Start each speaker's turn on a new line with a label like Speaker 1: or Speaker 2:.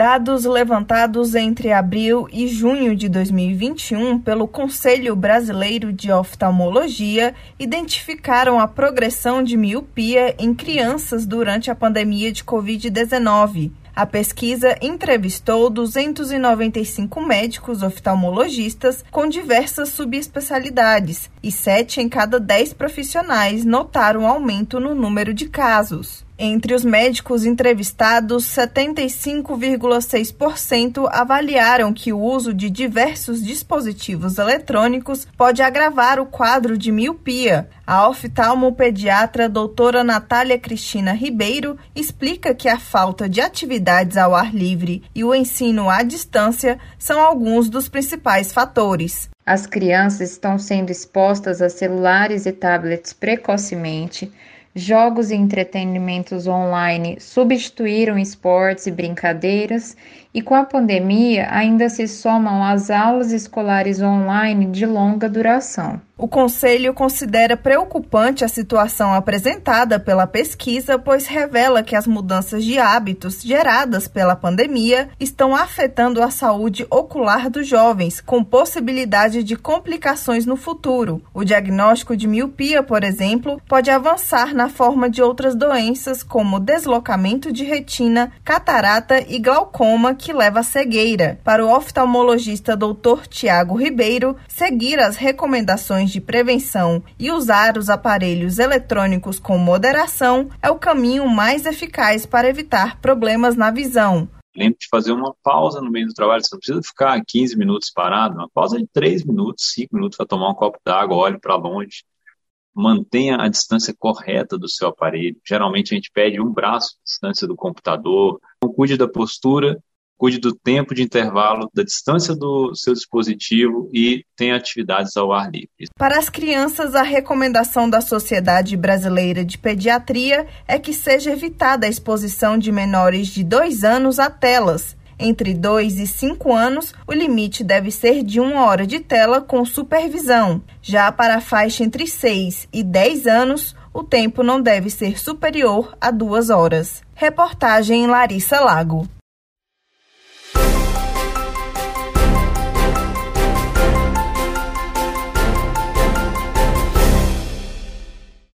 Speaker 1: Dados levantados entre abril e junho de 2021 pelo Conselho Brasileiro de Oftalmologia identificaram a progressão de miopia em crianças durante a pandemia de Covid-19. A pesquisa entrevistou 295 médicos oftalmologistas com diversas subespecialidades e 7 em cada 10 profissionais notaram aumento no número de casos. Entre os médicos entrevistados, 75,6% avaliaram que o uso de diversos dispositivos eletrônicos pode agravar o quadro de miopia. A oftalmopediatra doutora Natália Cristina Ribeiro explica que a falta de atividades ao ar livre e o ensino à distância são alguns dos principais fatores.
Speaker 2: As crianças estão sendo expostas a celulares e tablets precocemente jogos e entretenimentos online substituíram esportes e brincadeiras, e com a pandemia ainda se somam as aulas escolares online de longa duração.
Speaker 1: O Conselho considera preocupante a situação apresentada pela pesquisa, pois revela que as mudanças de hábitos geradas pela pandemia estão afetando a saúde ocular dos jovens, com possibilidade de complicações no futuro. O diagnóstico de miopia, por exemplo, pode avançar na forma de outras doenças, como deslocamento de retina, catarata e glaucoma, que leva à cegueira. Para o oftalmologista Dr. Tiago Ribeiro, seguir as recomendações de prevenção e usar os aparelhos eletrônicos com moderação é o caminho mais eficaz para evitar problemas na visão.
Speaker 3: Lembre de fazer uma pausa no meio do trabalho. Você não precisa ficar 15 minutos parado, uma pausa de 3 minutos, 5 minutos para tomar um copo d'água, olhe para longe. Mantenha a distância correta do seu aparelho. Geralmente a gente pede um braço de distância do computador. Então, cuide da postura cuide do tempo de intervalo, da distância do seu dispositivo e tenha atividades ao ar livre.
Speaker 1: Para as crianças, a recomendação da Sociedade Brasileira de Pediatria é que seja evitada a exposição de menores de 2 anos a telas. Entre 2 e 5 anos, o limite deve ser de uma hora de tela com supervisão. Já para a faixa entre 6 e 10 anos, o tempo não deve ser superior a duas horas. Reportagem Larissa Lago.